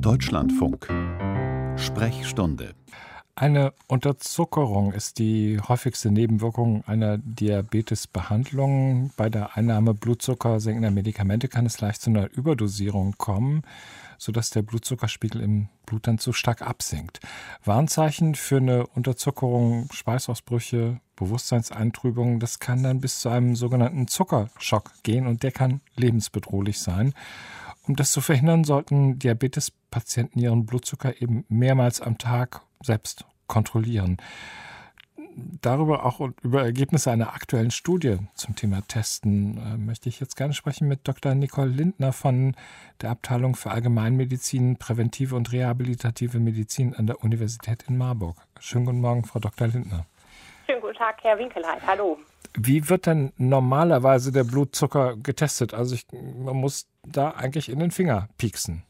Deutschlandfunk Sprechstunde eine Unterzuckerung ist die häufigste Nebenwirkung einer Diabetesbehandlung. Bei der Einnahme blutzuckersenkender Medikamente kann es leicht zu einer Überdosierung kommen, sodass der Blutzuckerspiegel im Blut dann zu stark absinkt. Warnzeichen für eine Unterzuckerung, Schweißausbrüche, Bewusstseinseintrübung, das kann dann bis zu einem sogenannten Zuckerschock gehen und der kann lebensbedrohlich sein. Um das zu verhindern, sollten Diabetespatienten ihren Blutzucker eben mehrmals am Tag selbst kontrollieren. Darüber auch über Ergebnisse einer aktuellen Studie zum Thema Testen äh, möchte ich jetzt gerne sprechen mit Dr. Nicole Lindner von der Abteilung für Allgemeinmedizin, präventive und rehabilitative Medizin an der Universität in Marburg. Schönen guten Morgen, Frau Dr. Lindner. Schönen guten Tag, Herr Winkelheit. Hallo. Wie wird denn normalerweise der Blutzucker getestet? Also ich, man muss da eigentlich in den Finger pieksen.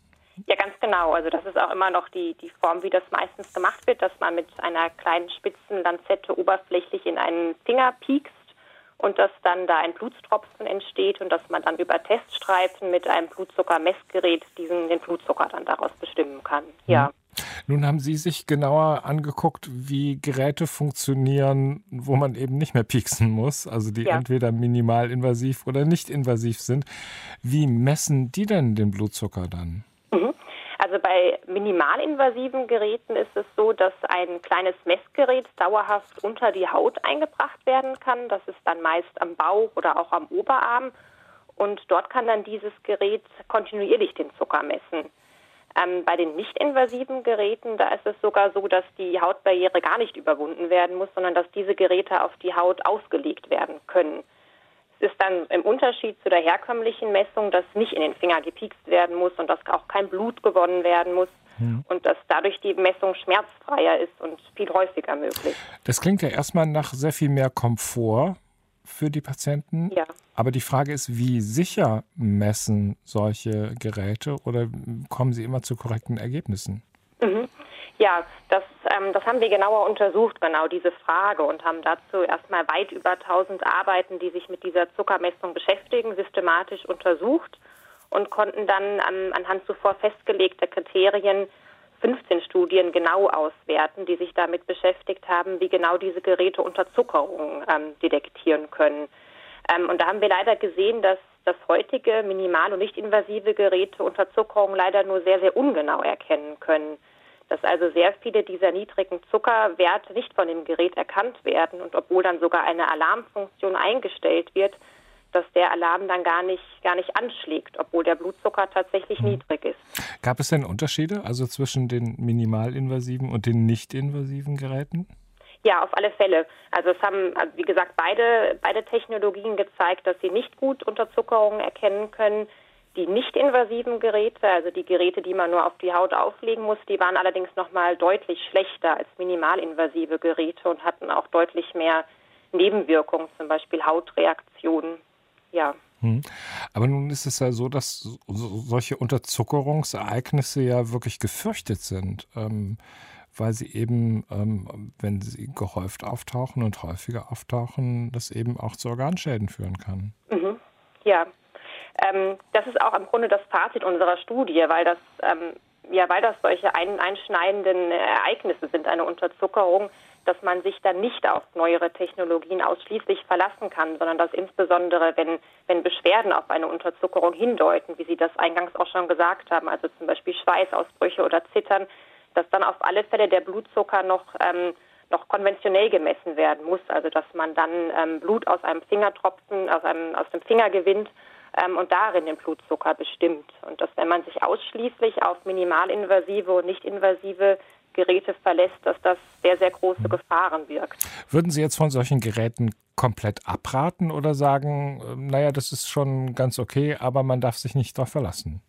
Ja, ganz genau. Also das ist auch immer noch die, die Form, wie das meistens gemacht wird, dass man mit einer kleinen spitzen Lanzette oberflächlich in einen Finger piekst und dass dann da ein Blutstropfen entsteht und dass man dann über Teststreifen mit einem Blutzuckermessgerät diesen den Blutzucker dann daraus bestimmen kann. Ja. Mhm. Nun haben Sie sich genauer angeguckt, wie Geräte funktionieren, wo man eben nicht mehr pieksen muss, also die ja. entweder minimalinvasiv oder nicht invasiv sind. Wie messen die denn den Blutzucker dann? Also bei minimalinvasiven Geräten ist es so, dass ein kleines Messgerät dauerhaft unter die Haut eingebracht werden kann. Das ist dann meist am Bauch oder auch am Oberarm. Und dort kann dann dieses Gerät kontinuierlich den Zucker messen. Ähm, bei den nicht-invasiven Geräten, da ist es sogar so, dass die Hautbarriere gar nicht überwunden werden muss, sondern dass diese Geräte auf die Haut ausgelegt werden können. Es ist dann im Unterschied zu der herkömmlichen Messung, dass nicht in den Finger gepiekst werden muss und dass auch kein Blut gewonnen werden muss. Ja. Und dass dadurch die Messung schmerzfreier ist und viel häufiger möglich. Das klingt ja erstmal nach sehr viel mehr Komfort für die Patienten. Ja. Aber die Frage ist, wie sicher messen solche Geräte oder kommen sie immer zu korrekten Ergebnissen? Mhm. Ja, das, ähm, das haben wir genauer untersucht, genau diese Frage, und haben dazu erstmal weit über 1000 Arbeiten, die sich mit dieser Zuckermessung beschäftigen, systematisch untersucht und konnten dann an, anhand zuvor festgelegter Kriterien 15 Studien genau auswerten, die sich damit beschäftigt haben, wie genau diese Geräte Unterzuckerung ähm, detektieren können. Ähm, und da haben wir leider gesehen, dass das heutige minimal- und nicht-invasive Geräte Unterzuckerung leider nur sehr, sehr ungenau erkennen können dass also sehr viele dieser niedrigen Zuckerwerte nicht von dem Gerät erkannt werden und obwohl dann sogar eine Alarmfunktion eingestellt wird, dass der Alarm dann gar nicht, gar nicht anschlägt, obwohl der Blutzucker tatsächlich mhm. niedrig ist. Gab es denn Unterschiede also zwischen den minimalinvasiven und den nicht-invasiven Geräten? Ja, auf alle Fälle. Also es haben, wie gesagt, beide, beide Technologien gezeigt, dass sie nicht gut Unterzuckerungen erkennen können. Die nicht-invasiven Geräte, also die Geräte, die man nur auf die Haut auflegen muss, die waren allerdings noch mal deutlich schlechter als minimalinvasive Geräte und hatten auch deutlich mehr Nebenwirkungen, zum Beispiel Hautreaktionen. Ja. Hm. Aber nun ist es ja so, dass solche Unterzuckerungsereignisse ja wirklich gefürchtet sind, ähm, weil sie eben, ähm, wenn sie gehäuft auftauchen und häufiger auftauchen, das eben auch zu Organschäden führen kann. Mhm. Ja, ähm, das ist auch im Grunde das Fazit unserer Studie, weil das, ähm, ja, weil das solche ein, einschneidenden Ereignisse sind, eine Unterzuckerung, dass man sich dann nicht auf neuere Technologien ausschließlich verlassen kann, sondern dass insbesondere, wenn, wenn Beschwerden auf eine Unterzuckerung hindeuten, wie Sie das eingangs auch schon gesagt haben, also zum Beispiel Schweißausbrüche oder Zittern, dass dann auf alle Fälle der Blutzucker noch, ähm, noch konventionell gemessen werden muss, also dass man dann ähm, Blut aus einem Fingertropfen, aus, einem, aus dem Finger gewinnt ähm, und darin den Blutzucker bestimmt. Und dass, wenn man sich ausschließlich auf minimalinvasive und nicht-invasive Geräte verlässt, dass das sehr, sehr große. Gefahren birgt. Würden Sie jetzt von solchen Geräten komplett abraten oder sagen, ähm, naja, das ist schon ganz okay, aber man darf sich nicht darauf verlassen?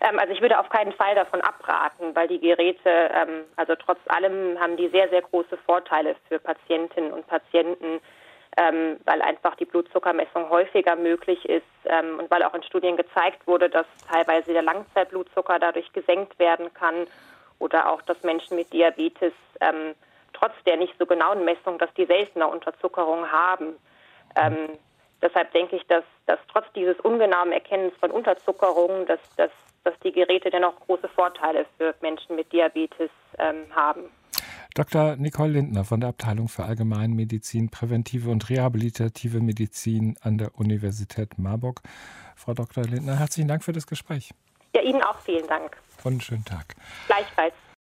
Ähm, also ich würde auf keinen Fall davon abraten, weil die Geräte, ähm, also trotz allem haben die sehr, sehr große Vorteile für Patientinnen und Patienten ähm, weil einfach die Blutzuckermessung häufiger möglich ist ähm, und weil auch in Studien gezeigt wurde, dass teilweise der Langzeitblutzucker dadurch gesenkt werden kann oder auch, dass Menschen mit Diabetes ähm, trotz der nicht so genauen Messung, dass die seltener Unterzuckerung haben. Ähm, deshalb denke ich, dass, dass trotz dieses ungenauen Erkennens von Unterzuckerungen, dass, dass dass die Geräte dennoch große Vorteile für Menschen mit Diabetes ähm, haben. Dr. Nicole Lindner von der Abteilung für Allgemeinmedizin, Präventive und Rehabilitative Medizin an der Universität Marburg. Frau Dr. Lindner, herzlichen Dank für das Gespräch. Ja, Ihnen auch vielen Dank. Und einen schönen Tag. Gleichfalls.